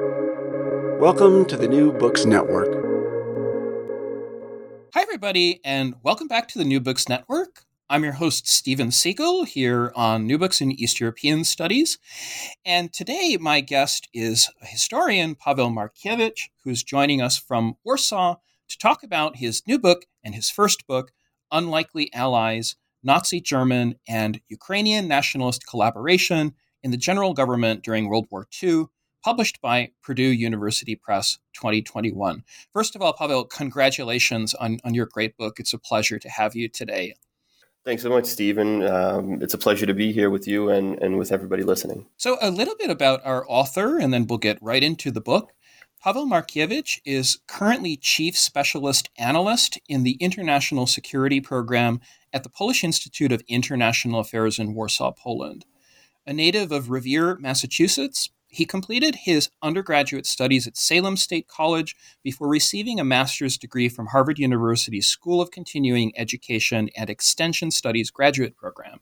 Welcome to the New Books Network. Hi, everybody, and welcome back to the New Books Network. I'm your host, Steven Seegel, here on New Books in East European Studies. And today, my guest is a historian, Pavel Markiewicz, who's joining us from Warsaw to talk about his new book and his first book, Unlikely Allies Nazi German and Ukrainian Nationalist Collaboration in the General Government During World War II, published by Purdue University Press 2021. First of all, Pavel, congratulations on, on your great book. It's a pleasure to have you today. Thanks so much, Steven. Um, it's a pleasure to be here with you and, and with everybody listening. So, a little bit about our author, and then we'll get right into the book. Pavel Markiewicz is currently Chief Specialist Analyst in the International Security Program at the Polish Institute of International Affairs in Warsaw, Poland. A native of Revere, Massachusetts, he completed his undergraduate studies at Salem State College before receiving a master's degree from Harvard University's School of Continuing Education and Extension Studies graduate program.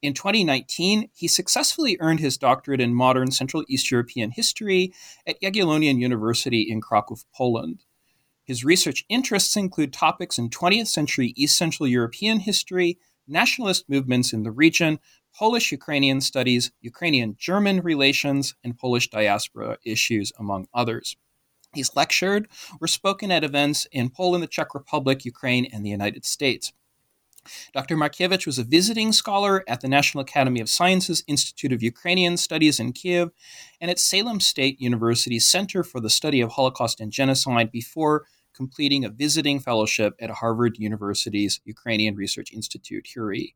In 2019, he successfully earned his doctorate in modern Central East European history at Jagiellonian University in Krakow, Poland. His research interests include topics in 20th century East Central European history, nationalist movements in the region, Polish Ukrainian studies, Ukrainian German relations, and Polish diaspora issues, among others. He's lectured or spoken at events in Poland, the Czech Republic, Ukraine, and the United States. Dr. Markiewicz was a visiting scholar at the National Academy of Sciences Institute of Ukrainian Studies in Kiev and at Salem State University's Center for the Study of Holocaust and Genocide before completing a visiting fellowship at Harvard University's Ukrainian Research Institute, HURI.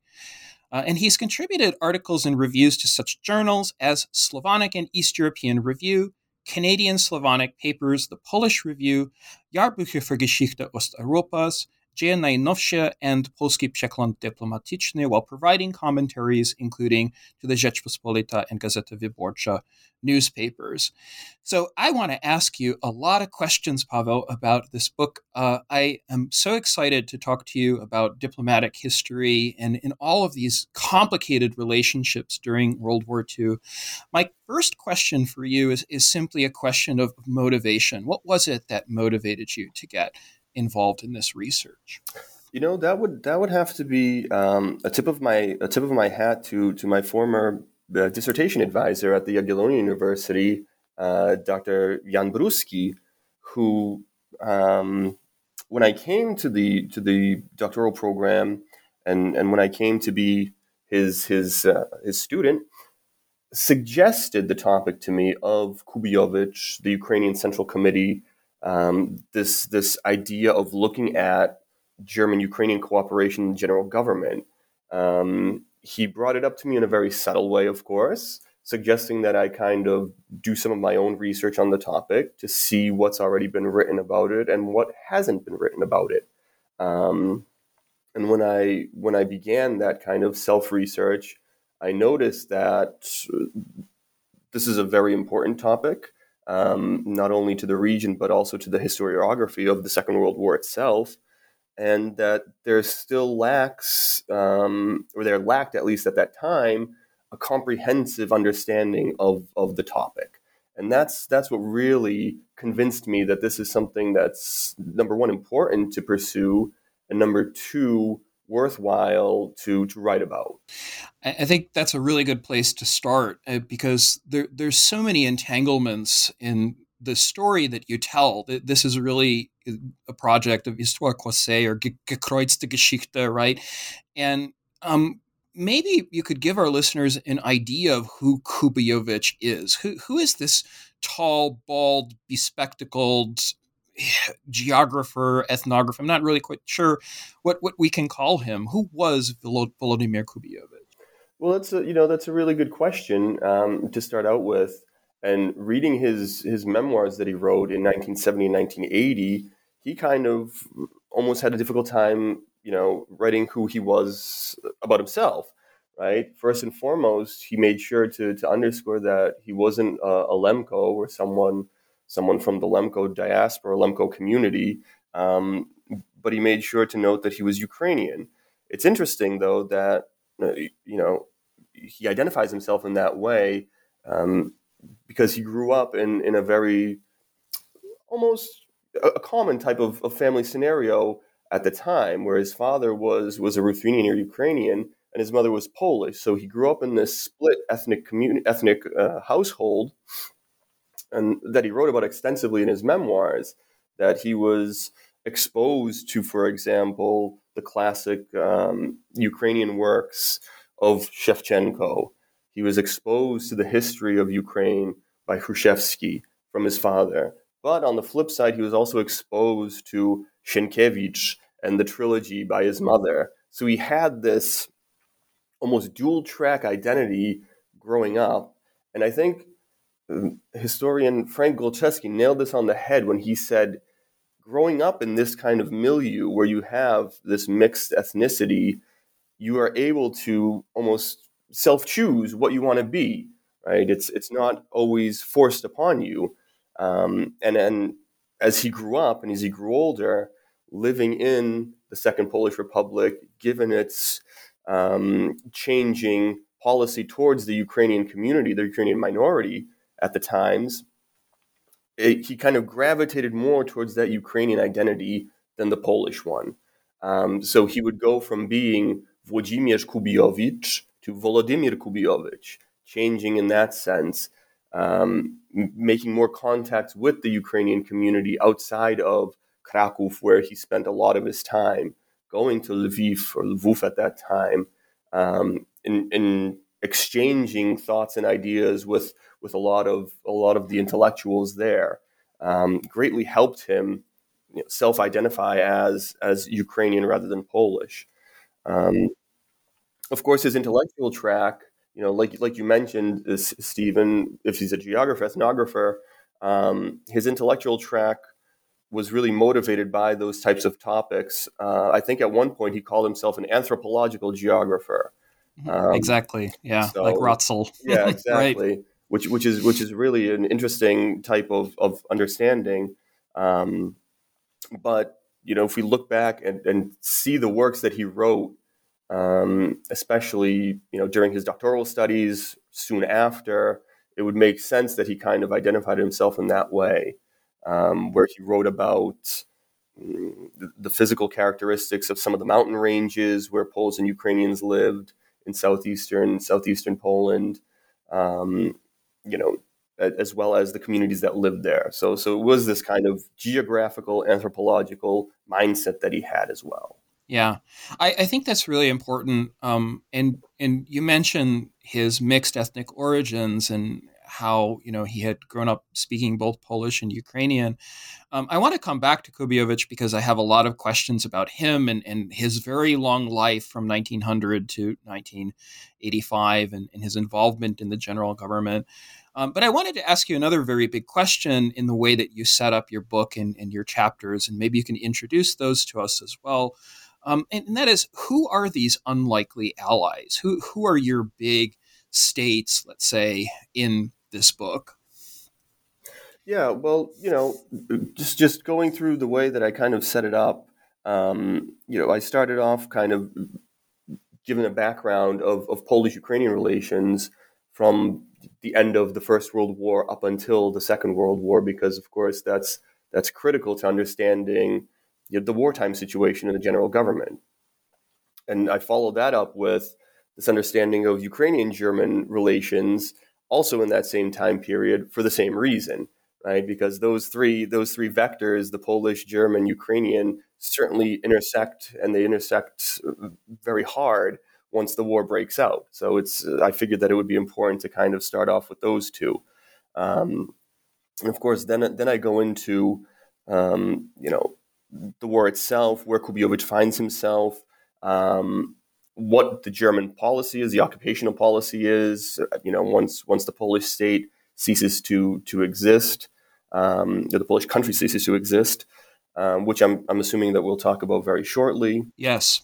Uh, and he's contributed articles and reviews to such journals as Slavonic and East European Review, Canadian Slavonic Papers, the Polish Review, Jahrbücher für Geschichte Osteuropas, Dzieje Najnowsze and Polski Przegląd Dyplomatyczny while providing commentaries, including to the Rzeczpospolita and Gazeta Wyborcza newspapers. So I want to ask you a lot of questions, Pavel, about this book. Uh, I am so excited to talk to you about diplomatic history and in all of these complicated relationships during World War II. My first question for you is, is simply a question of motivation. What was it that motivated you to get involved in this research? You know that would that would have to be um, a tip of my a tip of my hat to to my former uh, dissertation advisor at the Jagiellonian University, uh, Dr. Jan Bruski, who um, when I came to the to the doctoral program and and when I came to be his his uh, his student, suggested the topic to me of Kubijovich, the Ukrainian Central Committee um, this this idea of looking at German Ukrainian cooperation in general government. Um, he brought it up to me in a very subtle way, of course, suggesting that I kind of do some of my own research on the topic to see what's already been written about it and what hasn't been written about it. Um, and when I when I began that kind of self research, I noticed that this is a very important topic um, not only to the region but also to the historiography of the Second World War itself, and that there still lacks, um, or there lacked at least at that time, a comprehensive understanding of of the topic, and that's that's what really convinced me that this is something that's number one important to pursue, and number two worthwhile to to write about. I think that's a really good place to start uh, because there, there's so many entanglements in the story that you tell. That This is really a project of Histoire Croisée or Gekreuzte Geschichte, right? And um, maybe you could give our listeners an idea of who Kubijovich is. Who, who is this tall, bald, bespectacled geographer, ethnographer. I'm not really quite sure what, what we can call him. Who was Volodymyr Kubijovich? Well, that's a, you know that's a really good question um, to start out with. And reading his his memoirs that he wrote in 1970 and 1980, he kind of almost had a difficult time, you know, writing who he was about himself. Right. First and foremost, he made sure to to underscore that he wasn't a, a Lemko or someone someone from the Lemko diaspora, Lemko community, um, but he made sure to note that he was Ukrainian. It's interesting, though, that uh, you know he identifies himself in that way, um, because he grew up in, in a very almost a, common type of, of family scenario at the time, where his father was was a Ruthenian or Ukrainian, and his mother was Polish. So he grew up in this split ethnic community, ethnic uh, household, and that he wrote about extensively in his memoirs. That he was exposed to, for example, the classic um, Ukrainian works of Shevchenko. He was exposed to the history of Ukraine by Hrushevsky from his father. But on the flip side, he was also exposed to Sienkiewicz and the trilogy by his mother. So he had this almost dual track identity growing up. And I think historian Frank Golczewski nailed this on the head when he said, growing up in this kind of milieu where you have this mixed ethnicity, you are able to almost self choose what you want to be, right? It's, it's not always forced upon you. Um, and then as he grew up and as he grew older, living in the Second Polish Republic, given its um, changing policy towards the Ukrainian community, the Ukrainian minority at the times, it, he kind of gravitated more towards that Ukrainian identity than the Polish one. Um, so he would go from being Włodzimierz Kubijowicz to Volodymyr Kubijowicz, changing in that sense, um, making more contacts with the Ukrainian community outside of Krakow, where he spent a lot of his time, going to Lviv or Lvov at that time, um, in, in exchanging thoughts and ideas with with a lot of a lot of the intellectuals there, um, greatly helped him you know, self-identify as as Ukrainian rather than Polish. Um, of course, his intellectual track, you know, like like you mentioned, is Steven, if he's a geographer, ethnographer, um, his intellectual track was really motivated by those types of topics. Uh, I think at one point he called himself an anthropological geographer. Um, exactly. Yeah, so, like Ratzel. yeah, exactly. right. Which which is which is really an interesting type of of understanding. Um, but you know, if we look back and, and see the works that he wrote, um, especially you know during his doctoral studies, soon after, it would make sense that he kind of identified himself in that way um, where he wrote about mm, the, physical characteristics of some of the mountain ranges where Poles and Ukrainians lived in southeastern southeastern Poland, um, you know, as well as the communities that lived there. So, so it was this kind of geographical anthropological mindset that he had as well. Yeah, I, I think that's really important. Um, and and you mentioned his mixed ethnic origins and how you know he had grown up speaking both Polish and Ukrainian. Um, I want to come back to Kubijowicz because I have a lot of questions about him and, and his very long life from 1900 to 1985 and, and his involvement in the general government. Um, but I wanted to ask you another very big question in the way that you set up your book and, and your chapters, and maybe you can introduce those to us as well. Um, and, and, that is, who are these unlikely allies? Who who are your big states, let's say, in this book? Yeah, well, you know, just just going through the way that I kind of set it up, um, you know, I started off kind of given a background of, of Polish-Ukrainian relations from the end of the First World War up until the Second World War, because of course that's that's critical to understanding you know, the wartime situation in the general government. And I followed that up with this understanding of Ukrainian-German relations also in that same time period for the same reason, right? Because those three those three vectors, the Polish, German, Ukrainian, certainly intersect, and they intersect very hard once the war breaks out. So it's I figured that it would be important to kind of start off with those two, um, and of course then then I go into um, you know the war itself, where Kubijowicz finds himself. Um, what the German policy is, the occupational policy is. You know, once once the Polish state ceases to to exist, um, the Polish country ceases to exist, um, which I'm I'm assuming that we'll talk about very shortly. Yes.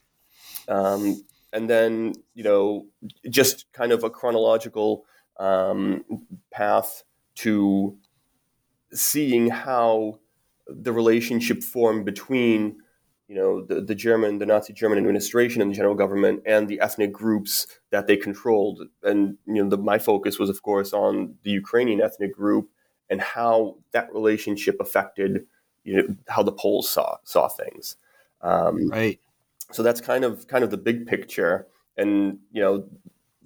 Um, and then you know, just kind of a chronological um, path to seeing how the relationship formed between you know the, the German, the Nazi German administration and the general government and the ethnic groups that they controlled. And you know, the, my focus was, of course, on the Ukrainian ethnic group and how that relationship affected you know how the Poles saw saw things. Um, right. So that's kind of kind of the big picture, and you know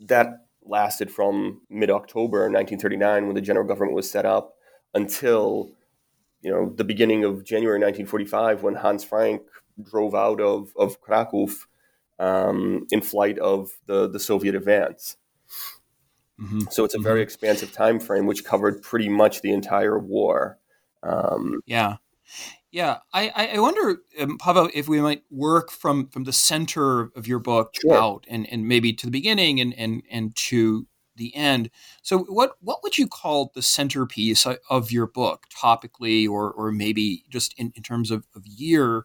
that lasted from mid October 1939 when the general government was set up until you know the beginning of January 1945 when Hans Frank drove out of of Krakow um, in flight of the the Soviet advance. Mm-hmm. So it's a very mm-hmm. expansive time frame, which covered pretty much the entire war. Um, yeah, yeah. I, I wonder, um, Pavel, if we might work from from the center of your book sure. out, and, and maybe to the beginning and and and to the end. So, what what would you call the centerpiece of your book, topically, or or maybe just in, in terms of, of year?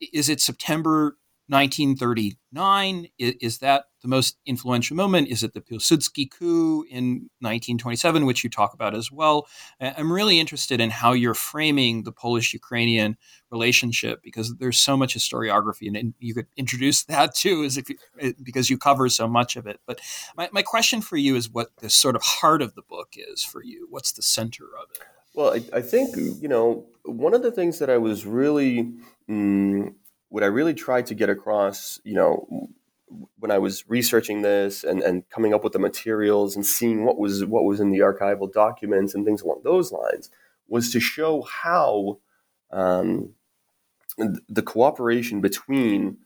Is it September 1939? Is, is, that the most influential moment? Is it the Pilsudski coup in 1927, which you talk about as well? I'm really interested in how you're framing the Polish Ukrainian relationship because there's so much historiography, and, and you could introduce that too, as if you, eh, because you cover so much of it. But my, my question for you is what the sort of heart of the book is for you. What's the center of it? Well, I, I think, you know, one of the things that I was really. Mm, what I really tried to get across, you know, when I was researching this and, and coming up with the materials and seeing what was what was in the archival documents and things along those lines, was to show how um, the cooperation between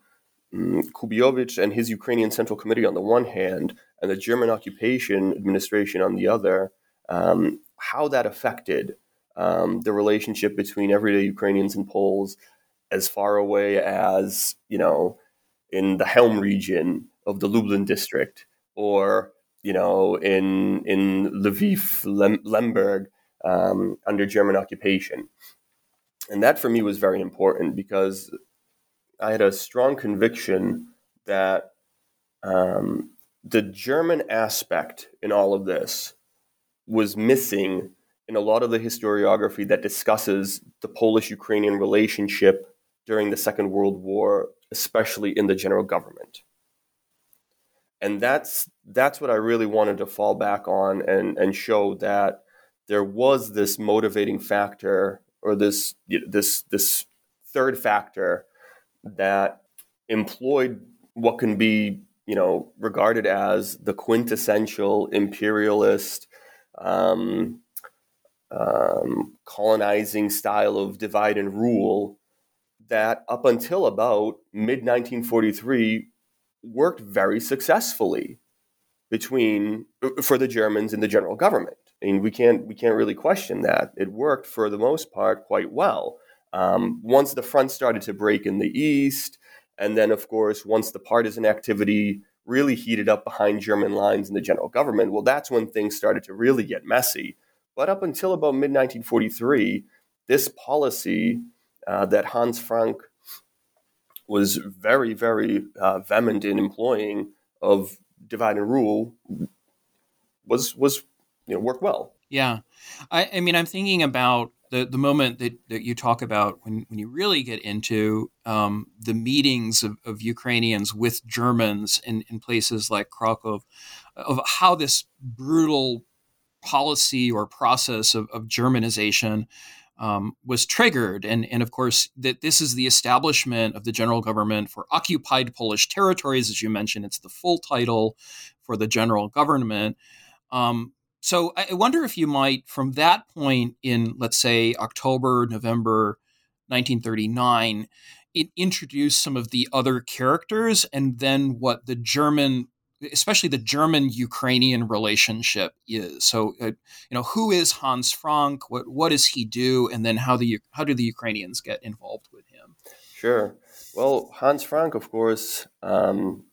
um, Kubiowicz and his Ukrainian Central Committee on the one hand, and the German occupation administration on the other, um, how that affected um, the relationship between everyday Ukrainians and Poles, as far away as, you know, in the Chełm region of the Lublin district or, you know, in, in Lviv, Lem- Lemberg um, under German occupation. And that for me was very important because I had a strong conviction that um, the German aspect in all of this was missing in a lot of the historiography that discusses the Polish Ukrainian relationship during the Second World War, especially in the general government. And that's that's what I really wanted to fall back on and and show that there was this motivating factor or this this this third factor that employed what can be you know regarded as the quintessential imperialist um, um, colonizing style of divide and rule that up until about mid 1943 worked very successfully between for the Germans and the general government. I mean, we can't we can't really question that. It worked for the most part quite well. Um, once the front started to break in the east, and then of course once the partisan activity really heated up behind German lines in the general government, well, that's when things started to really get messy. But up until about mid 1943, this policy uh, that Hans Frank was very, very uh, vehement in employing of divide and rule was was you know worked well. Yeah, I, I mean, I'm thinking about the, the moment that, that you talk about when, when you really get into um, the meetings of, of Ukrainians with Germans in, in places like Krakow, of how this brutal policy or process of, of Germanization um, was triggered. And, and of course, that this is the establishment of the general government for occupied Polish territories. As you mentioned, it's the full title for the general government. Um, so I wonder if you might, from that point in, let's say, October, November 1939, it introduced some of the other characters and then what the German especially the German Ukrainian relationship is. So, uh, you know, who is Hans Frank? What what does he do? And then how the how do the Ukrainians get involved with him? Sure. Well, Hans Frank, of course, um,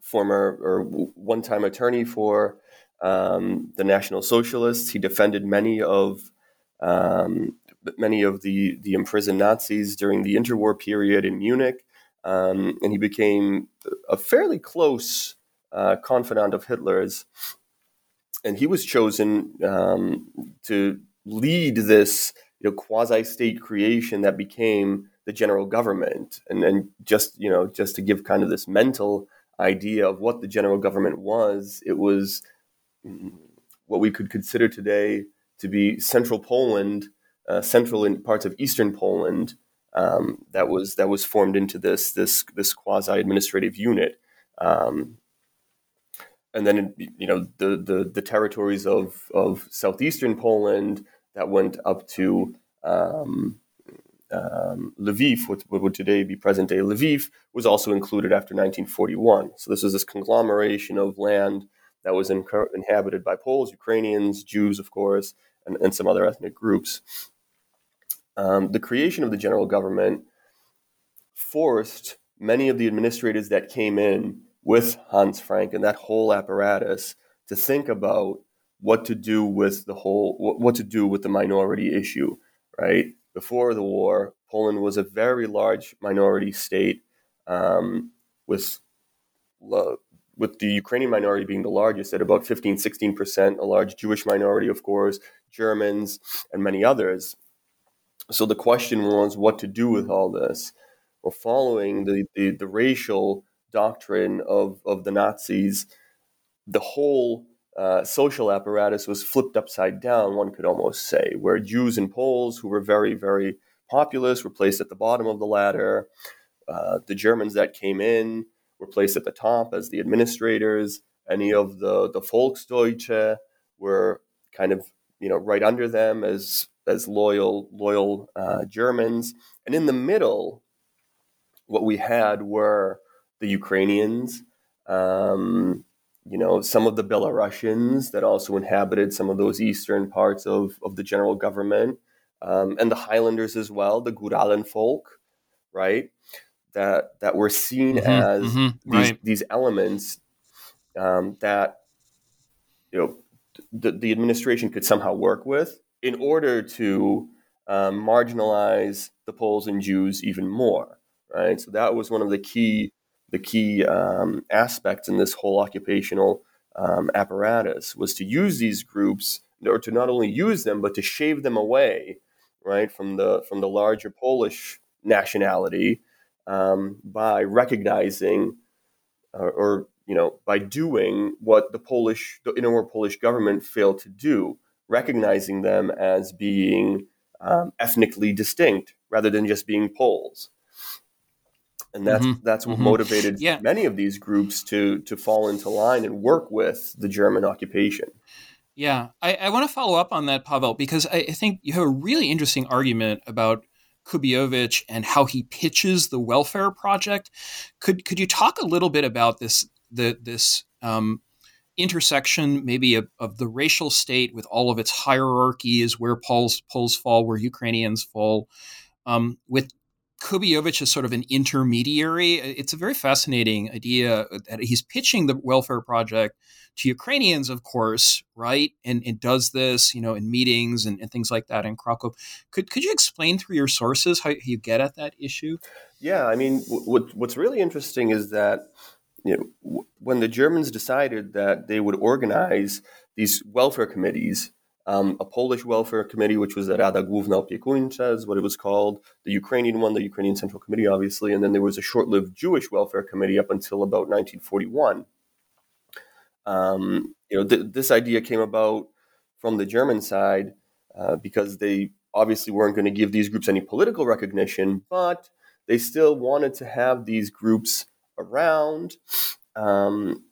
former or one time attorney for um, the National Socialists. He defended many of um, many of the the imprisoned Nazis during the interwar period in Munich. Um, and he became a fairly close uh, confidant of Hitler's. And he was chosen um, to lead this you know, quasi state creation that became the general government. And then just, you know, just to give kind of this mental idea of what the general government was, it was what we could consider today to be central Poland, uh, central in parts of eastern Poland, um, that was that was formed into this this this quasi administrative unit. Um, and then you know the, the the territories of of southeastern Poland that went up to um, um, Lviv, what, would today be present day Lviv, was also included after 1941. So this was this conglomeration of land that was in, inhabited by Poles, Ukrainians, Jews, of course, and, and some other ethnic groups. Um, the creation of the general government forced many of the administrators that came in with Hans Frank and that whole apparatus to think about what to do with the whole what to do with the minority issue right before the war, Poland was a very large minority state, um, with with the Ukrainian minority being the largest at about 15, 16 percent, a large Jewish minority, of course, Germans, and many others. So the question was what to do with all this. Well, following the, the, the racial doctrine of, of the Nazis, the whole uh, social apparatus was flipped upside down, one could almost say, where Jews and Poles, who were very, very populous, were placed at the bottom of the ladder. Uh, the Germans that came in were placed at the top as the administrators. Any of the, the Volksdeutsche were kind of you know right under them as as loyal loyal uh, Germans. And in the middle, what we had were the Ukrainians, um, you know, some of the Belarusians that also inhabited some of those eastern parts of, of the general government, um, and the Highlanders as well, the Goralenvolk, right? That that were seen mm-hmm, as mm-hmm, these, right. these elements um, that you know the, the administration could somehow work with in order to um, marginalize the Poles and Jews even more, right? So that was one of the key the key um, aspects in this whole occupational um, apparatus was to use these groups or to not only use them but to shave them away right from the from the larger Polish nationality um, by recognizing or, or, you know by doing what the Polish the inner Polish government failed to do recognizing them as being um, ethnically distinct rather than just being Poles and that's mm-hmm. that's what mm-hmm. motivated yeah. many of these groups to to fall into line and work with the German occupation. Yeah, I, I want to follow up on that, Pavel, because I, I think you have a really interesting argument about Kubiovich and how he pitches the welfare project. Could could you talk a little bit about this the this um, intersection maybe of, of, the racial state with all of its hierarchies, where Poles Poles fall, where Ukrainians fall, um, with Kubiovich is sort of an intermediary. It's a very fascinating idea that he's pitching the welfare project to Ukrainians, of course, right? And, and does this, you know, in meetings and, and things like that in Krakow. Could could you explain through your sources how you get at that issue? Yeah, I mean, what, what's really interesting is that you know when the Germans decided that they would organize these welfare committees um, a Polish welfare committee, which was the Rada Główna Opiekuńcza, is what it was called. The Ukrainian one, the Ukrainian Central Committee, obviously, and then there was a short-lived Jewish welfare committee up until about 1941. Um, you know, th- this idea came about from the German side uh, because they obviously weren't going to give these groups any political recognition, but they still wanted to have these groups around um,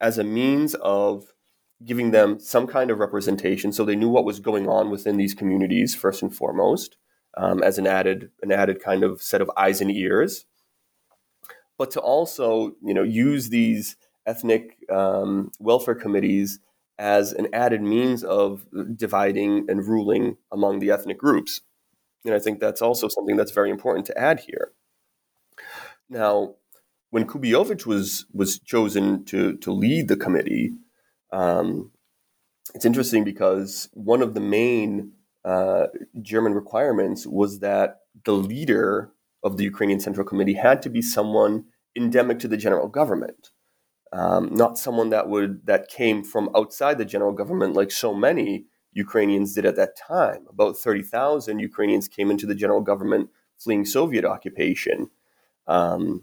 as a means of giving them some kind of representation so they knew what was going on within these communities first and foremost um, as an added an added kind of set of eyes and ears. But to also you know use these ethnic um, welfare committees as an added means of dividing and ruling among the ethnic groups. And i think that's also something that's very important to add here. Now when Kubiovich was was chosen to to lead the committee um, it's interesting because one of the main uh, German requirements was that the leader of the Ukrainian Central Committee had to be someone endemic to the general government, um, not someone that would that came from outside the general government, like so many Ukrainians did at that time. About thirty thousand Ukrainians came into the general government fleeing Soviet occupation. Um,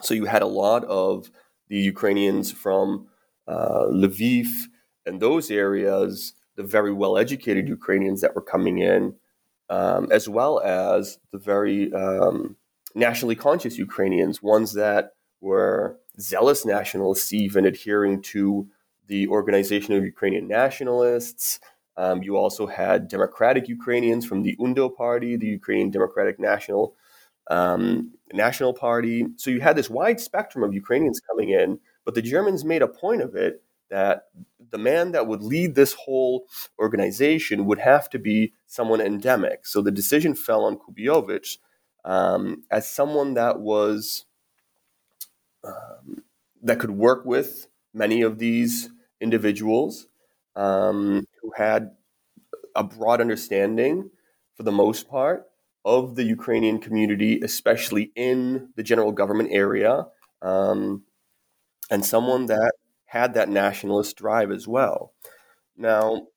so you had a lot of the Ukrainians from uh, Lviv and those areas, the very well educated Ukrainians that were coming in, um, as well as the very um, nationally conscious Ukrainians, ones that were zealous nationalists, even adhering to the Organization of Ukrainian Nationalists. Um, you also had democratic Ukrainians from the UNDO party, the Ukrainian Democratic National um, National Party. So you had this wide spectrum of Ukrainians coming in, but the Germans made a point of it that the man that would lead this whole organization would have to be someone endemic. So the decision fell on Kubiovich um, as someone that was um, that could work with many of these individuals um, who had a broad understanding, for the most part, of the Ukrainian community, especially in the general government area, um, and someone that had that nationalist drive as well. Now,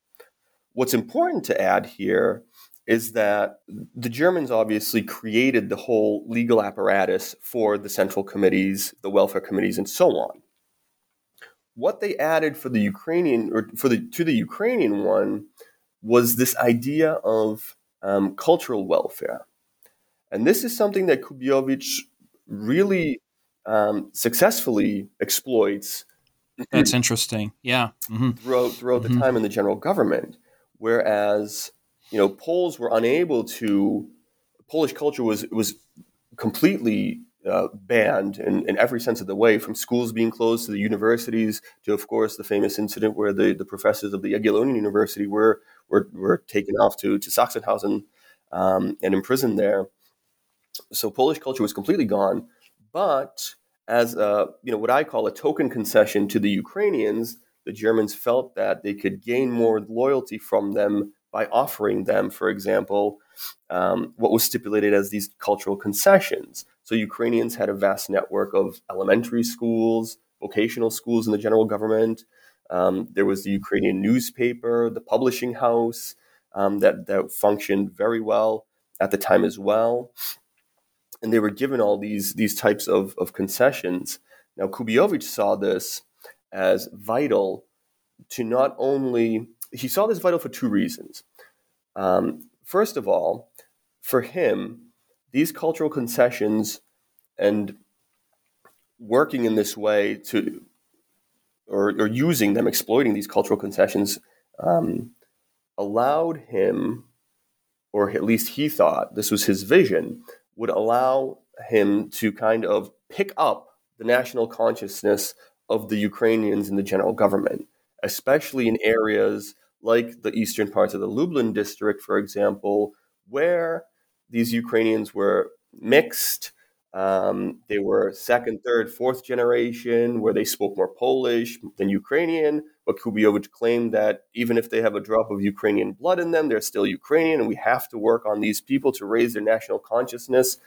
what's important to add here is that the Germans obviously created the whole legal apparatus for the central committees, the welfare committees, and so on. What they added for the Ukrainian or for the to the Ukrainian one was this idea of um, cultural welfare. And this is something that Kubiovich really um, successfully exploits. That's interesting. Yeah. Mm-hmm. Throughout, throughout mm-hmm. the time in the general government. Whereas, you know, Poles were unable to, Polish culture was, was completely uh, banned in, in every sense of the way, from schools being closed to the universities to, of course, the famous incident where the, the professors of the Jagiellonian University were were, were taken off to, to Sachsenhausen um, and imprisoned there. So Polish culture was completely gone. But as a, you know what I call a token concession to the Ukrainians, the Germans felt that they could gain more loyalty from them by offering them, for example, um, what was stipulated as these cultural concessions. So Ukrainians had a vast network of elementary schools, vocational schools in the general government, um, there was the Ukrainian newspaper, the publishing house um, that, that functioned very well at the time as well. And they were given all these, these types of, of concessions. Now, Kubiovich saw this as vital to not only, he saw this vital for two reasons. Um, first of all, for him, these cultural concessions and working in this way to or, or using them, exploiting these cultural concessions, um, allowed him, or at least he thought this was his vision, would allow him to kind of pick up the national consciousness of the Ukrainians in the general government, especially in areas like the eastern parts of the Lublin district, for example, where these Ukrainians were mixed um, they were second, third, fourth generation, where they spoke more Polish than Ukrainian. But Kubiovich claimed that even if they have a drop of Ukrainian blood in them, they're still Ukrainian, and we have to work on these people to raise their national consciousness,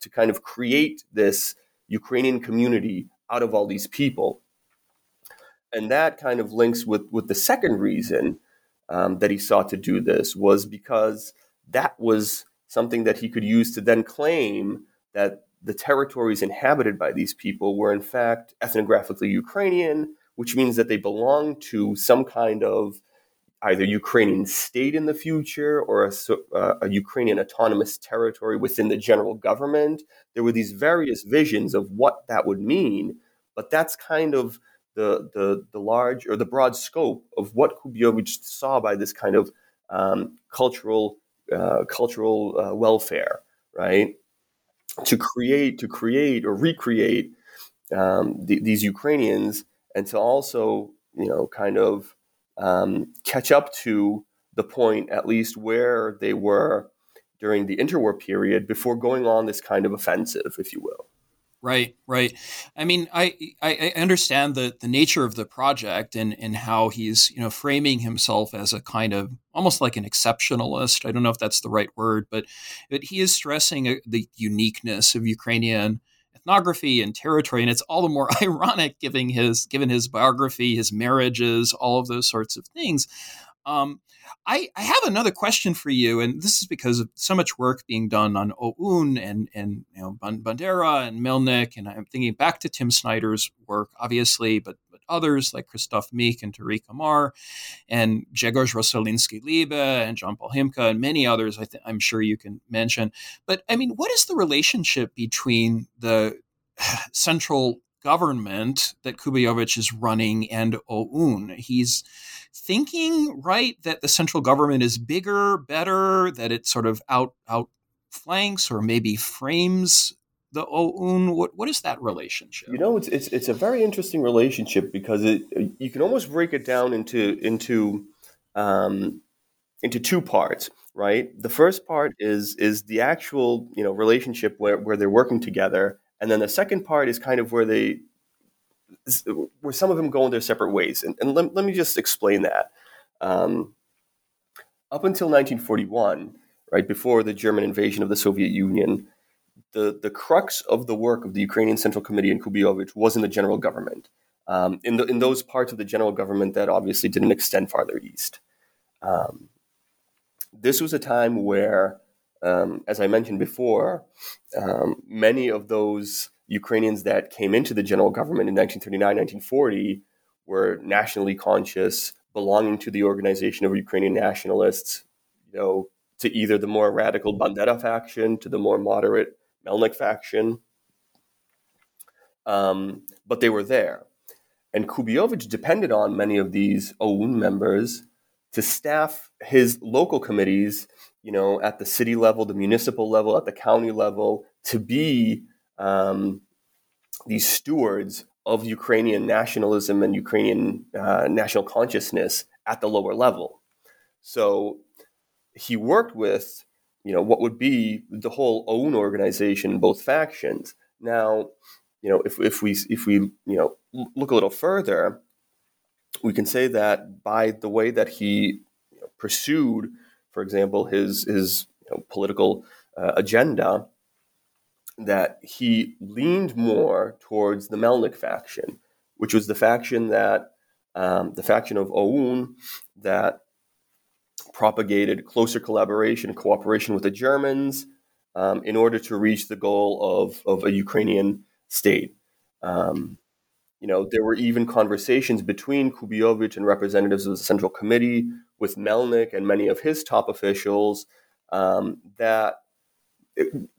to kind of create this Ukrainian community out of all these people. And that kind of links with, with the second reason um, that he sought to do this was because that was something that he could use to then claim that the territories inhabited by these people were in fact ethnographically Ukrainian, which means that they belong to some kind of either Ukrainian state in the future or a, uh, a, Ukrainian autonomous territory within the general government. There were these various visions of what that would mean, but that's kind of the, the, the large or the broad scope of what Kubiovich saw by this kind of um, cultural uh, cultural uh, welfare, right? to create to create or recreate um, the, these Ukrainians and to also you know kind of um, catch up to the point at least where they were during the interwar period before going on this kind of offensive, if you will. Right, right. I mean, I, I understand the, the nature of the project and, and how he's you know framing himself as a kind of almost like an exceptionalist. I don't know if that's the right word, but but he is stressing uh, the uniqueness of Ukrainian ethnography and territory, and it's all the more ironic given his given his biography, his marriages, all of those sorts of things. Um, I, I have another question for you, and this is because of so much work being done on OUN and and you know Bandera and Melnik, and I'm thinking back to Tim Snyder's work, obviously, but others like Christoph Mick and Tarik Amar, and Grzegorz Rossoliński Liebe and John Paul Himka and many others. I th- I'm sure you can mention. But I mean, what is the relationship between the central government that Kubayovich is running and OUN? He's thinking, right, that the central government is bigger, better, that it sort of out outflanks or maybe frames the OUN? What what is that relationship? You know, it's it's it's a very interesting relationship because it you can almost break it down into into um, into two parts, right? The first part is is the actual you know relationship where where they're working together, and then the second part is kind of where they where some of them go in their separate ways. And, and let, let me just explain that. Um, up until 1941, right before the German invasion of the Soviet Union, the, the crux of the work of the Ukrainian Central Committee and Kubayovich was in the general government, um, in, the, in those parts of the general government that obviously didn't extend farther east. Um, this was a time where, um, as I mentioned before, um, many of those Ukrainians that came into the general government in 1939, 1940 were nationally conscious, belonging to the organization of Ukrainian nationalists, you know, to either the more radical Bandera faction, to the more moderate Melnik faction. Um, but they were there. And Kubayovich depended on many of these OUN members to staff his local committees, you know, at the city level, the municipal level, at the county level, to be um, these stewards of Ukrainian nationalism and Ukrainian uh, national consciousness at the lower level. So he worked with, you know, what would be the whole OUN organization, both factions. Now, you know, if, if we if we you know look a little further, we can say that by the way that he pursued, for example, his his you know, political uh, agenda, that he leaned more towards the Melnik faction, which was the faction that um, the faction of OUN that propagated closer collaboration and cooperation with the Germans um, in order to reach the goal of, of a Ukrainian state. Um, you know, there were even conversations between Kubayovich and representatives of the Central Committee with Melnik and many of his top officials um, that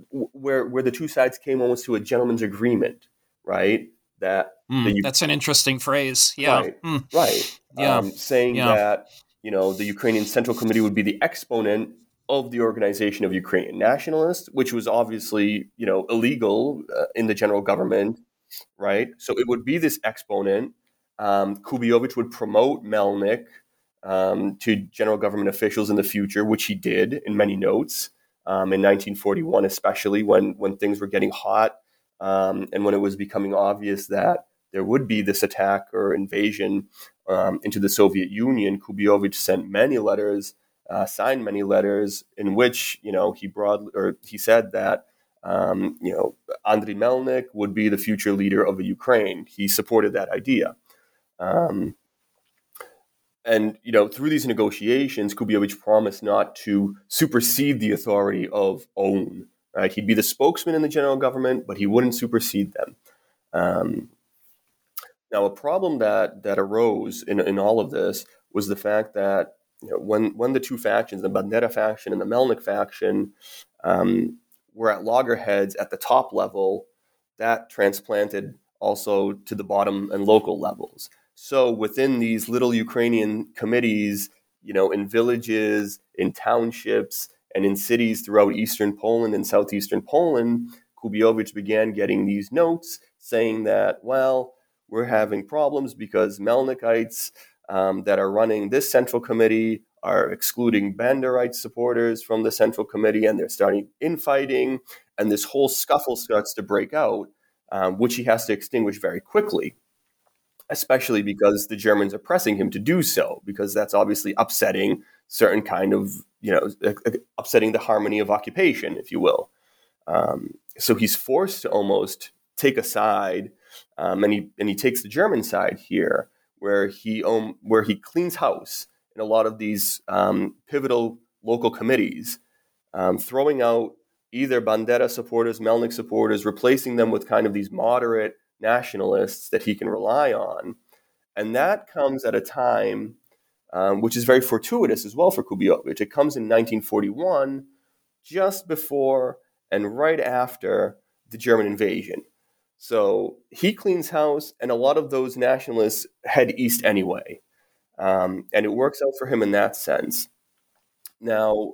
where where the two sides came almost to a gentleman's agreement, right? That mm, the, that's an interesting phrase. Yeah, right, mm. right. Yeah, um, saying yeah. that you know the Ukrainian Central Committee would be the exponent of the Organization of Ukrainian Nationalists, which was obviously you know illegal uh, in the general government, right? So it would be this exponent. Um, Kubayovich would promote Melnik um, to general government officials in the future, which he did in many notes um, in 1941, especially when when things were getting hot um, and when it was becoming obvious that there would be this attack or invasion um, into the Soviet Union. Kubayovich sent many letters, uh, signed many letters in which you know he broad or he said that. Um, you know, Andriy Melnik would be the future leader of Ukraine. He supported that idea. Um, and you know, through these negotiations, Kubayovich promised not to supersede the authority of OUN Right? He'd be the spokesman in the general government, but he wouldn't supersede them. Um, now, a problem that that arose in, in all of this was the fact that you know, when when the two factions, the Bandera faction and the Melnik faction, um, were at loggerheads at the top level, that transplanted also to the bottom and local levels. So within these little Ukrainian committees, you know, in villages, in townships, and in cities throughout eastern Poland and southeastern Poland, Kubayovich began getting these notes saying that, well, we're having problems because Melnikites um, that are running this central committee are excluding Banderite supporters from the central committee, and they're starting infighting, and this whole scuffle starts to break out, um, which he has to extinguish very quickly especially because the Germans are pressing him to do so, because that's obviously upsetting certain kind of, you know, upsetting the harmony of occupation, if you will. Um, so he's forced to almost take a side, um, and he and he takes the German side here, where he um, where he cleans house in a lot of these um, pivotal local committees, um, throwing out either Bandera supporters, Melnik supporters, replacing them with kind of these moderate nationalists that he can rely on. And that comes at a time um, which is very fortuitous as well for Kubiovic. It comes in 1941, just before and right after the German invasion. So he cleans house, and a lot of those nationalists head east anyway. Um, and it works out for him in that sense. Now,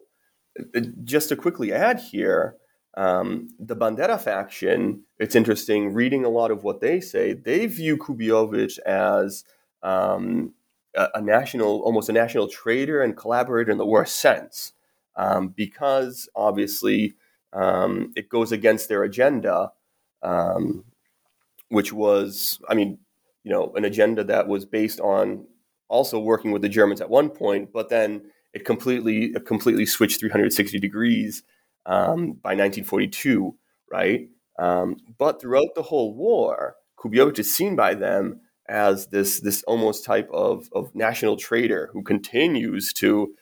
uh, just to quickly add here, um, the Bandera faction, it's interesting reading a lot of what they say. They view Kubiovic as um, a, a, national, almost a national traitor and collaborator in the worst sense, um, because obviously um, it goes against their agenda, um, which was, I mean, you know, an agenda that was based on also working with the Germans at one point, but then it completely, it completely switched 360 degrees um, by 1942, right? Um, but throughout the whole war, Kubiovic is seen by them as this this almost type of, of national traitor who continues to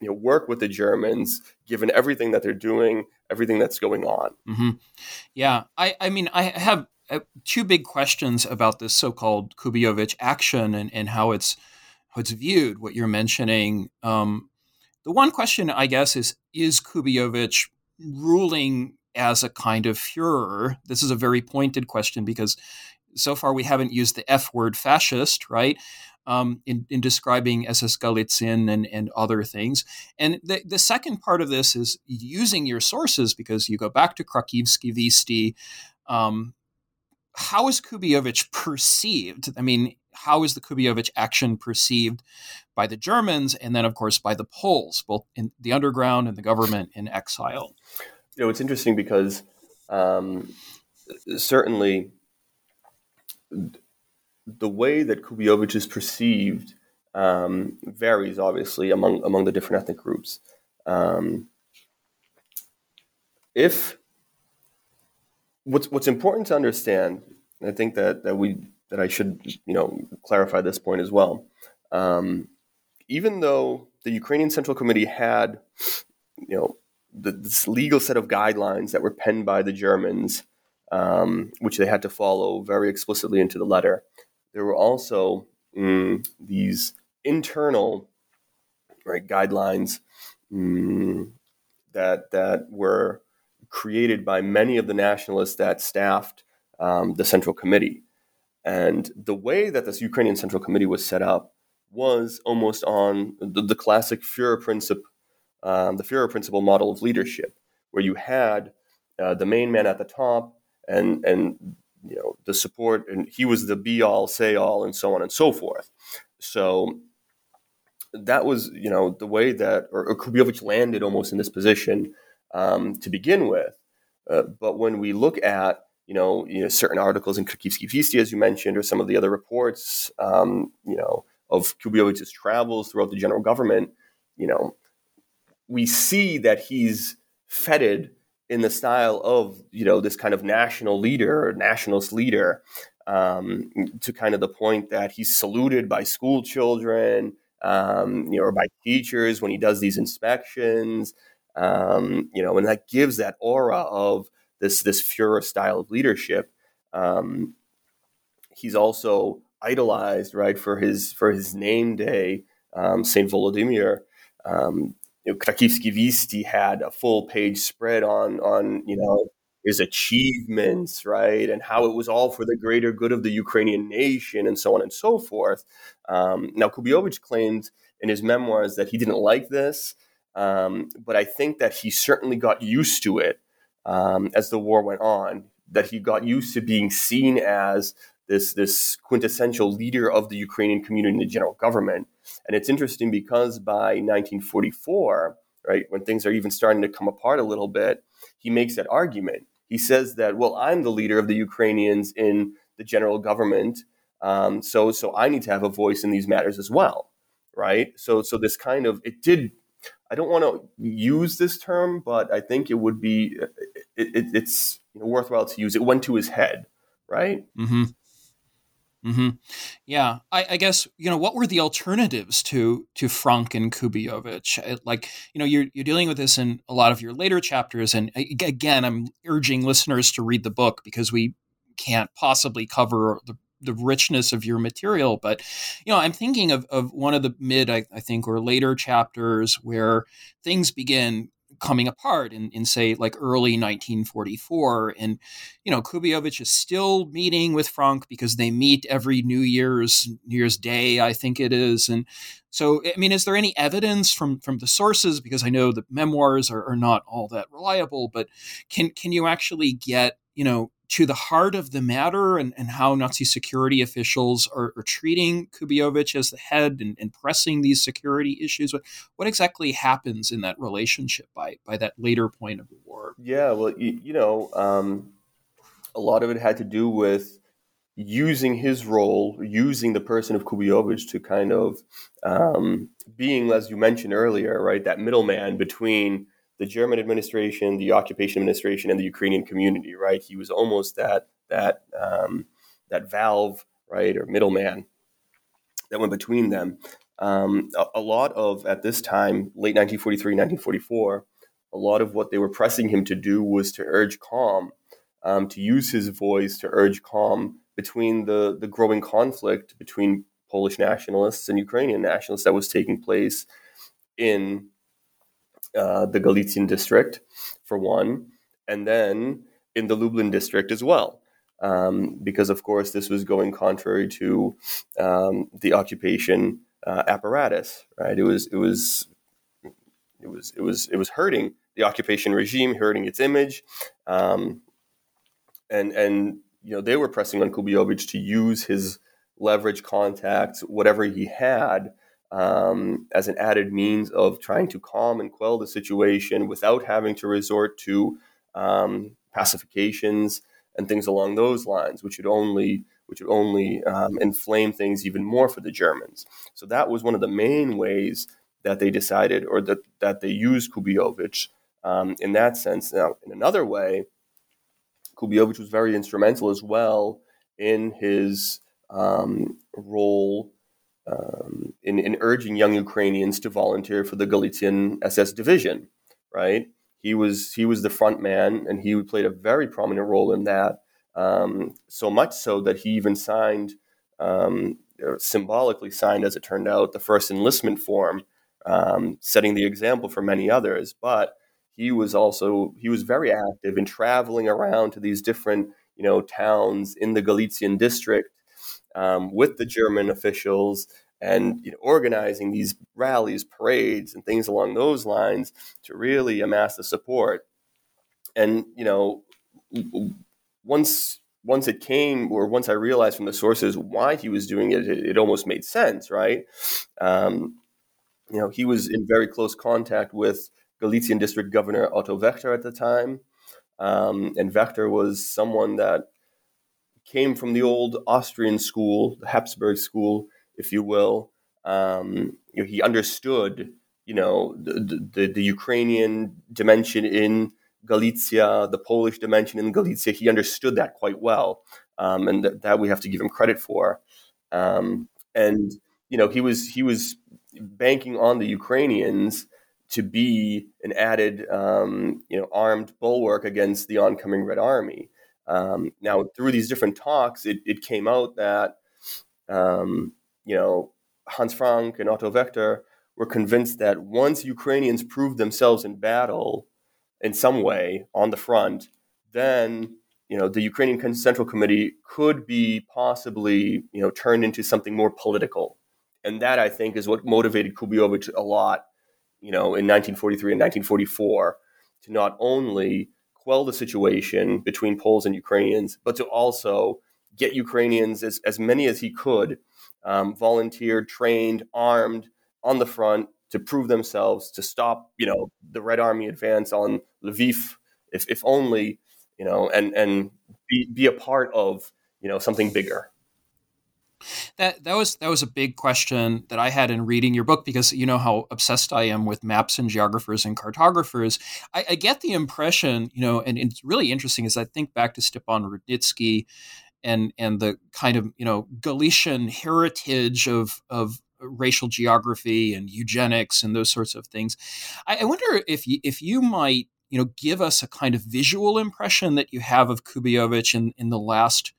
you know work with the Germans, given everything that they're doing, everything that's going on. Mm-hmm. Yeah, I I mean I have uh, two big questions about this so-called Kubiovic action and, and how it's how it's viewed. What you're mentioning. Um, the one question, I guess, is is Kubiovic ruling as a kind of Führer? This is a very pointed question because so far we haven't used the F word fascist, right? Um, in, in describing SS Galizien and, and other things. And the, the second part of this is using your sources because you go back to Krakivsky Visti. Um, how is Kubiovic perceived? I mean, how is the Kubiovic action perceived by the Germans and then, of course, by the Poles, both in the underground and the government in exile? You know, it's interesting because um, certainly the way that Kubiovic is perceived um, varies, obviously, among among the different ethnic groups. Um, if what's what's important to understand, I think that that we that I should you know clarify this point as well. Um, even though the Ukrainian Central Committee had you know the, this legal set of guidelines that were penned by the Germans um, which they had to follow very explicitly into the letter. There were also mm, these internal right guidelines mm, that that were created by many of the nationalists that staffed um, the Central Committee. And the way that this Ukrainian Central Committee was set up was almost on the, the classic Führer principle, um, the Führer principle model of leadership, where you had uh, the main man at the top and and you know the support and he was the be all say all and so on and so forth so that was you know the way that or, or landed almost in this position um, to begin with. Uh, but when we look at you know, you know certain articles in Krakivsky Visti, as you mentioned, or some of the other reports, um, you know, of Kubiovic's travels throughout the general government, you know, we see that he's feted in the style of you know this kind of national leader nationalist leader um, to kind of the point that he's saluted by school children um, you know or by teachers when he does these inspections um, you know and that gives that aura of this this Führer style of leadership um, he's also idolized right for his for his name day um, Saint Volodymyr um, you know, Krakivsky Visti had a full page spread on on you know his achievements, right, and how it was all for the greater good of the Ukrainian nation, and so on and so forth. Um, now, Kubiovic claimed in his memoirs that he didn't like this, um, but I think that he certainly got used to it um, as the war went on. That he got used to being seen as this this quintessential leader of the Ukrainian community in the general government. And it's interesting because by 1944, right, when things are even starting to come apart a little bit, he makes that argument. He says that, well, I'm the leader of the Ukrainians in the general government, um, so so I need to have a voice in these matters as well, right? So so this kind of it did. I don't want to use this term, but I think it would be it, it, it's you know, worthwhile to use. It went to his head, right? Mm-hmm. Mm-hmm. Yeah, I, I, guess you know what were the alternatives to to Frank and Kubijovich? Like you know, you're you're dealing with this in a lot of your later chapters, and again, I'm urging listeners to read the book because we can't possibly cover the the richness of your material. But you know, I'm thinking of of one of the mid, I, I think, or later chapters where things begin coming apart in, in say like early 1944 and you know kubijovich is still meeting with frank because they meet every new year's new year's day i think it is and so i mean is there any evidence from from the sources because i know the memoirs are, are not all that reliable but can can you actually get you know to the heart of the matter and, and how Nazi security officials are, are treating Kubijovich as the head and, and, pressing these security issues. What, what exactly happens in that relationship by, by that later point of the war? Yeah, well, you, you know, um, a lot of it had to do with using his role, using the person of Kubijovich to kind of um, being, as you mentioned earlier, right, that middleman between the German administration, the occupation administration, and the Ukrainian community. Right, he was almost that that um, that valve, right, or middleman that went between them. Um, a, a, lot of at this time, late 1943, 1944, a lot of what they were pressing him to do was to urge calm, um, to use his voice to urge calm between the the growing conflict between Polish nationalists and Ukrainian nationalists that was taking place in uh, the Galician district, for one, and then in the Lublin district as well. Um, because, of course, this was going contrary to um, the occupation uh, apparatus, right? It was, it was, it was, it was, it was hurting the occupation regime, hurting its image, um, and and you know they were pressing on Kubijovich to use his leverage, contacts, whatever he had um, as an added means of trying to calm and quell the situation without having to resort to um, pacifications and things along those lines, which would only which would only um, inflame things even more for the Germans. So that was one of the main ways that they decided, or that that they used Kubijovich um, in that sense. Now, in another way, Kubijovich was very instrumental as well in his um, role um, in, in urging young Ukrainians to volunteer for the Galician SS division, right? He was he was the front man, and he played a very prominent role in that. Um, so much so that he even signed, um, symbolically signed, as it turned out, the first enlistment form, um, setting the example for many others. But he was also he was very active in traveling around to these different you know towns in the Galician district um, with the German officials and you know, organizing these rallies, parades, and things along those lines to really amass the support. And you know, once once it came, or once I realized from the sources why he was doing it, it, it almost made sense, right? Um, you know, he was in very close contact with Galician District Governor Otto Wachter at the time, um, and Wachter was someone that came from the old Austrian school, the Habsburg school, if you will. Um, you know, he understood, you know, the, the, the Ukrainian dimension in Galicia, the Polish dimension in Galicia. He understood that quite well, um, and th- that we have to give him credit for. Um, and you know, he was he was banking on the Ukrainians to be an added, um, you know, armed bulwark against the oncoming Red Army. Um, now, through these different talks, it, it came out that, um, you know, Hans Frank and Otto Wachter were convinced that once Ukrainians proved themselves in battle in some way on the front, then you know the Ukrainian Central Committee could be possibly you know turned into something more political, and that I think is what motivated Kubijovich a lot, you know, in 1943 and 1944 to not only quell the situation between Poles and Ukrainians, but to also get Ukrainians, as, as many as he could, um, volunteered, trained, armed on the front to prove themselves, to stop, you know, the Red Army advance on Lviv, if, if only, you know, and, and be, be a part of, you know, something bigger. That that was that was a big question that I had in reading your book because you know how obsessed I am with maps and geographers and cartographers. I, I get the impression, you know, and it's really interesting as I think back to Stepan Rudnitsky and and the kind of you know Galician heritage of of racial geography and eugenics and those sorts of things. I, I wonder if you, if you might you know give us a kind of visual impression that you have of Kubiovich in, in the last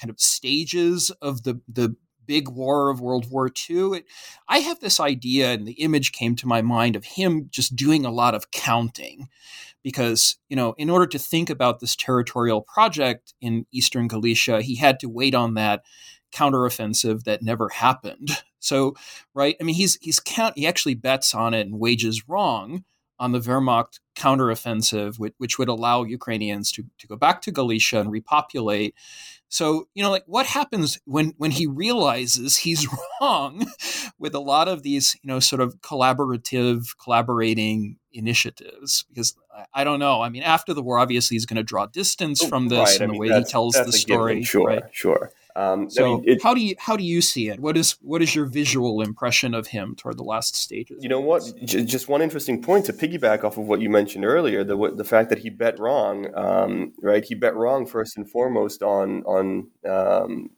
kind of stages of the the big war of World War II. It, I have this idea, and the image came to my mind of him just doing a lot of counting. Because, you know, in order to think about this territorial project in eastern Galicia, he had to wait on that counteroffensive that never happened. So, right, I mean, he's he's count he actually bets on it and wages wrong on the Wehrmacht counteroffensive, which, which would allow Ukrainians to, to go back to Galicia and repopulate. So, you know, like what happens when when he realizes he's wrong with a lot of these, you know, sort of collaborative, collaborating initiatives? Because I, I don't know. I mean, after the war, obviously he's going to draw distance oh, from this right. and I the mean, way he tells the story. Sure, right? sure. Um, so, I mean, it, how do you how do you see it? What is what is your visual impression of him toward the last stages? You know what? just one interesting point to piggyback off of what you mentioned earlier the the fact that he bet wrong. Um, right, he bet wrong first and foremost on on um,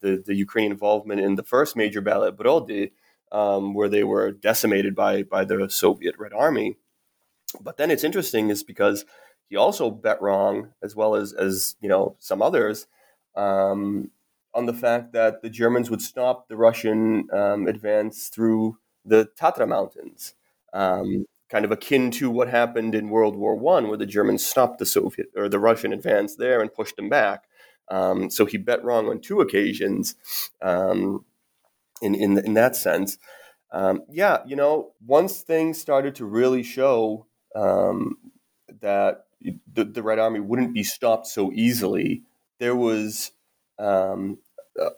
the the Ukrainian involvement in the first major battle at Brody, um, where they were decimated by by the Soviet Red Army. But then it's interesting is because he also bet wrong as well as as you know some others. Um, on the fact that the Germans would stop the Russian um, advance through the Tatra Mountains, um, kind of akin to what happened in World War One, where the Germans stopped the Soviet or the Russian advance there and pushed them back. Um, so he bet wrong on two occasions. Um, in in in that sense, um, yeah, you know, once things started to really show um, that the, the Red Army wouldn't be stopped so easily, there was um,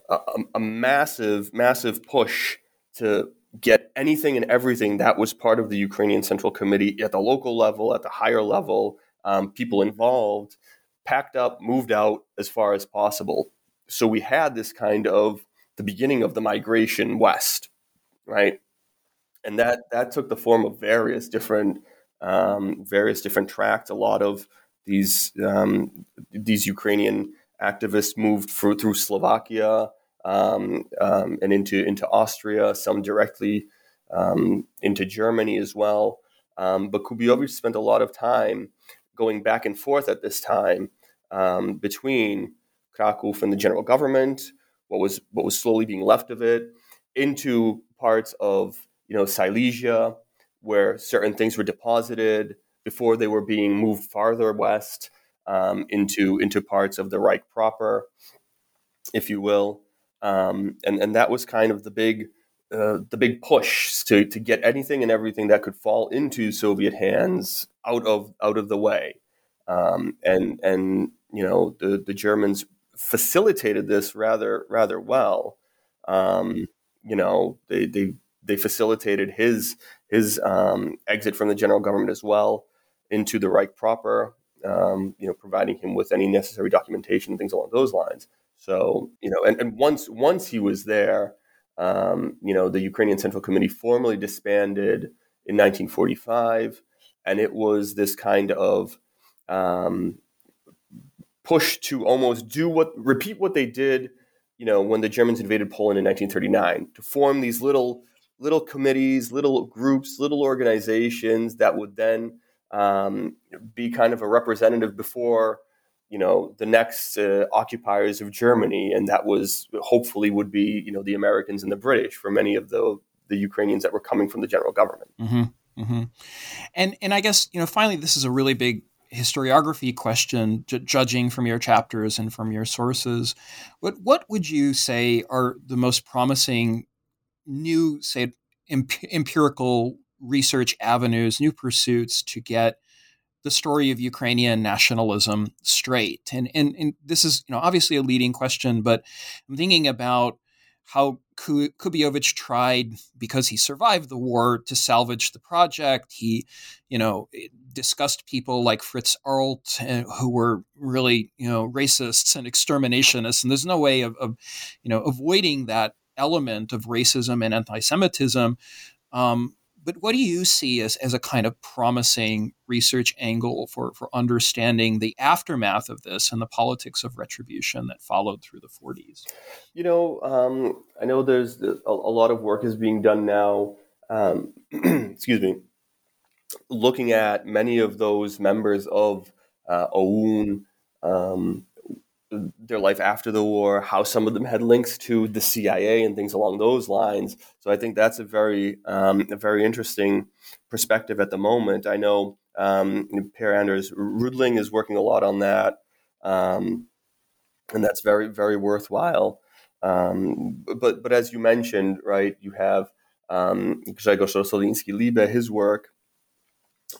a, a, massive, massive push to get anything and everything that was part of the Ukrainian Central Committee at the local level, at the higher level, um, people involved, packed up, moved out as far as possible. So we had this kind of the beginning of the migration west, right? And that that took the form of various different um, various different tracts. A lot of these um, these Ukrainian activists moved through, through Slovakia um, um, and into into Austria, some directly um, into Germany as well. Um, but Kubiovich spent a lot of time going back and forth at this time um, between Krakow and the general government, what was what was slowly being left of it, into parts of you know Silesia, where certain things were deposited before they were being moved farther west um, into into parts of the Reich proper, if you will, um, and and that was kind of the big uh, the big push to to get anything and everything that could fall into Soviet hands out of out of the way, um, and and you know the the Germans facilitated this rather rather well. Um, you know they they they facilitated his his um, exit from the general government as well into the Reich proper um, you know, providing him with any necessary documentation, things along those lines. So, you know, and, and once once he was there, um, you know, the Ukrainian Central Committee formally disbanded in 1945, and it was this kind of um, push to almost do what repeat what they did, you know, when the Germans invaded Poland in 1939, to form these little little committees, little groups, little organizations that would then um, be kind of a representative before you know the next uh, occupiers of Germany, and that was hopefully would be you know the Americans and the British for many of the the Ukrainians that were coming from the general government. Mm-hmm, mm-hmm. And and I guess you know finally this is a really big historiography question, j- judging from your chapters and from your sources. What what would you say are the most promising new say empirical research avenues, new pursuits to get the story of Ukrainian nationalism straight. And, and, and this is, you know, obviously a leading question, but I'm thinking about how Kubiovich tried, because he survived the war, to salvage the project. He, you know, discussed people like Fritz Arlt, uh, who were really, you know, racists and exterminationists. And there's no way of, of you know, avoiding that element of racism and anti-Semitism. Um, but what do you see as, as a kind of promising research angle for, for understanding the aftermath of this and the politics of retribution that followed through the 40s? You know, um, I know there's a, a, lot of work is being done now. Um, excuse me, looking at many of those members of uh, OUN, um, their life after the war, how some of them had links to the CIA and things along those lines. So I think that's a very, um, a very interesting perspective at the moment. I know um, Per Anders Rudling is working a lot on that, um, and that's very, very worthwhile. Um, but, but as you mentioned, right, you have um, Grzegorz Rossoliński Liebe, his work,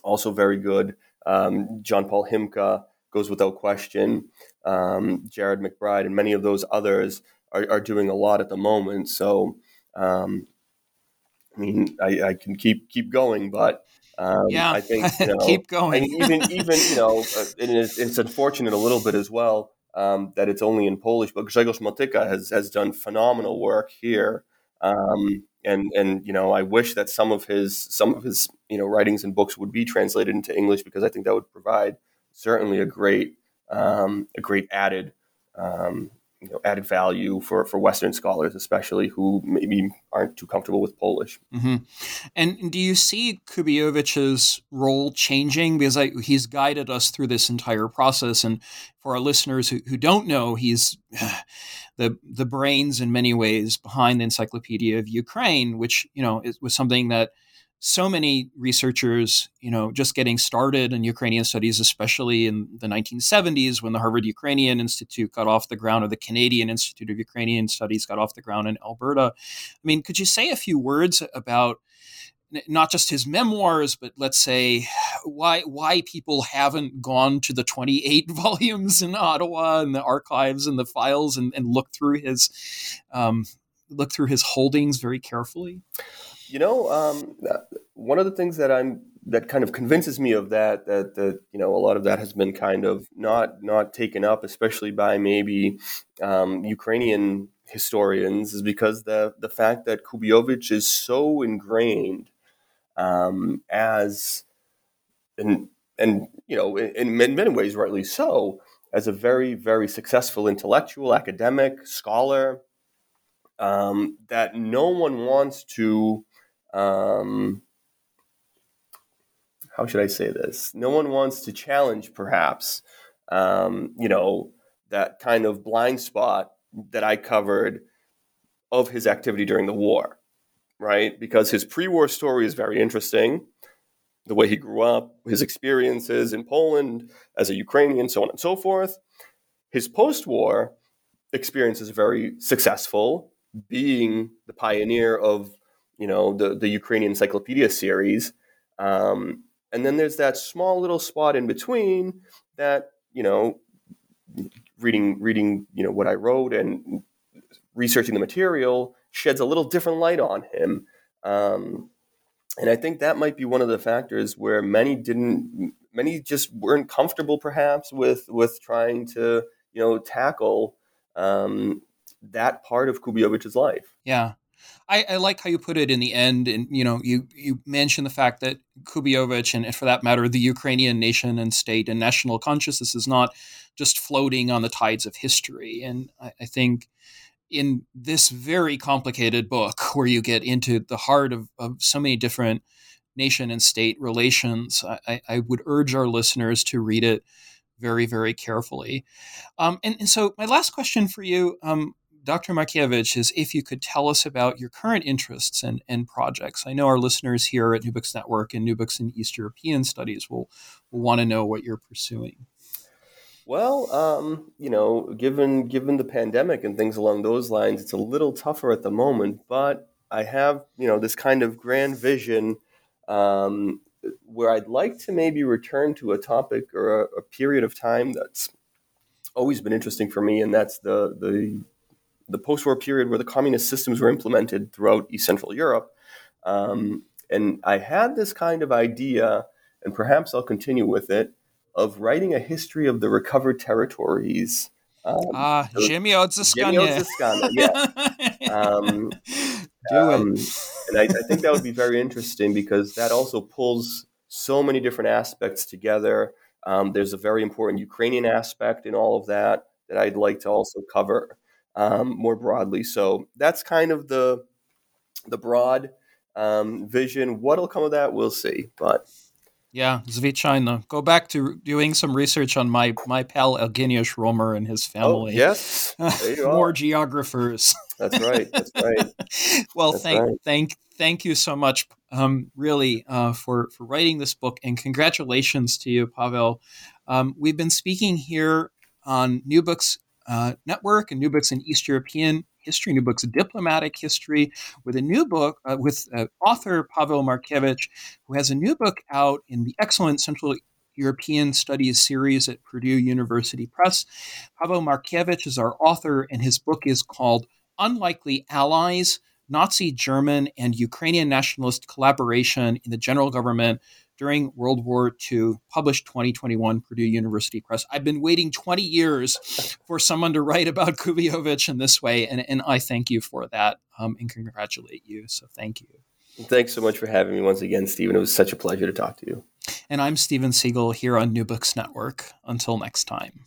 also very good. Um, John Paul Himka goes without question. Um, Jared McBride and many of those others are, are doing a lot at the moment. So, um, I mean, I, I, can keep keep going, but um, yeah, I think you know, keep going. even even you know, uh, it is, it's unfortunate a little bit as well um, that it's only in Polish. But Grzegorz Motyka has has done phenomenal work here. Um, and and you know I wish that some of his some of his you know writings and books would be translated into English because I think that would provide certainly a great um, a great added um, you know added value for for Western scholars, especially who maybe aren't too comfortable with Polish. Mm-hmm. And do you see Kubiewicz's role changing because I, he's guided us through this entire process? And for our listeners who, who don't know, he's the the brains in many ways behind the Encyclopedia of Ukraine, which you know was something that so many researchers, you know, just getting started in Ukrainian studies, especially in the 1970s when the Harvard Ukrainian Institute got off the ground or the Canadian Institute of Ukrainian Studies got off the ground in Alberta. I mean, could you say a few words about not just his memoirs, but let's say why why people haven't gone to the 28 volumes in Ottawa and the archives and the files and, and looked through his um, look through his holdings very carefully? You know, um, one of the things that I'm that kind of convinces me of that that that you know a lot of that has been kind of not not taken up, especially by maybe um, Ukrainian historians, is because the the fact that Kubiowicz is so ingrained um, as and and you know in, in many ways rightly so as a very very successful intellectual academic scholar um, that no one wants to um, how should I say this? No one wants to challenge, perhaps, um, you know, that kind of blind spot that I covered of his activity during the war, right? Because his pre war story is very interesting. The way he grew up, his experiences in Poland as a Ukrainian, so on and so forth. His post war experience is very successful, being the pioneer of you know, the, the Ukrainian Encyclopedia series. Um, and then there's that small little spot in between that, you know, reading, reading, you know, what I wrote and researching the material sheds a little different light on him. Um, and I think that might be one of the factors where many didn't, many just weren't comfortable perhaps with, with trying to, you know, tackle um, that part of Kubiewicz's life. Yeah. I, I, like how you put it in the end, and you know, you you mentioned the fact that Kubiowicz, and for that matter, the Ukrainian nation and state and national consciousness is not just floating on the tides of history. And I, I think in this very complicated book, where you get into the heart of, of so many different nation and state relations, I, I would urge our listeners to read it very, very carefully. Um, and, and, so, my last question for you. Um, Dr. Markiewicz is if you could tell us about your current interests and, and projects. I know our listeners here at New Books Network and New Books in East European Studies will, will want to know what you're pursuing. Well, um, you know, given given the pandemic and things along those lines, it's a little tougher at the moment. But I have, you know, this kind of grand vision um, where I'd like to maybe return to a topic or a, a period of time that's always been interesting for me, and that's the the the post-war period where the communist systems were implemented throughout East Central Europe. Um, and I had this kind of idea, and perhaps I'll continue with it, of writing a history of the recovered territories. Um, ah, Ziemia odzyskane. yeah. um, Do um, it. and I, I think that would be very interesting because that also pulls so many different aspects together. Um, there's a very important Ukrainian aspect in all of that that I'd like to also cover um, more broadly. So that's kind of the the broad um, vision. What'll come of that, we'll see. But yeah, Zvichina. Go back to doing some research on my my pal Eugeniusz Romer and his oh, family. Oh, yes, more geographers. That's right. That's right. well, That's thank right. thank thank you so much, um, really, uh, for for writing this book, and congratulations to you, Pavel. Um, we've been speaking here on New Books uh, Network and New Books in East European History, New Books Diplomatic History, with a new book uh, with uh, author Pavel Markiewicz, who has a new book out in the excellent Central European Studies series at Purdue University Press. Pavel Markiewicz is our author, and his book is called Unlikely Allies Nazi German and Ukrainian nationalist collaboration in the general government during World War II, published 2021, Purdue University Press. I've been waiting 20 years for someone to write about Kubiovich in this way, and, and I thank you for that um, and congratulate you. So thank you. Thanks so much for having me once again, Steven. It was such a pleasure to talk to you. And I'm Steven Seegel here on New Books Network. Until next time.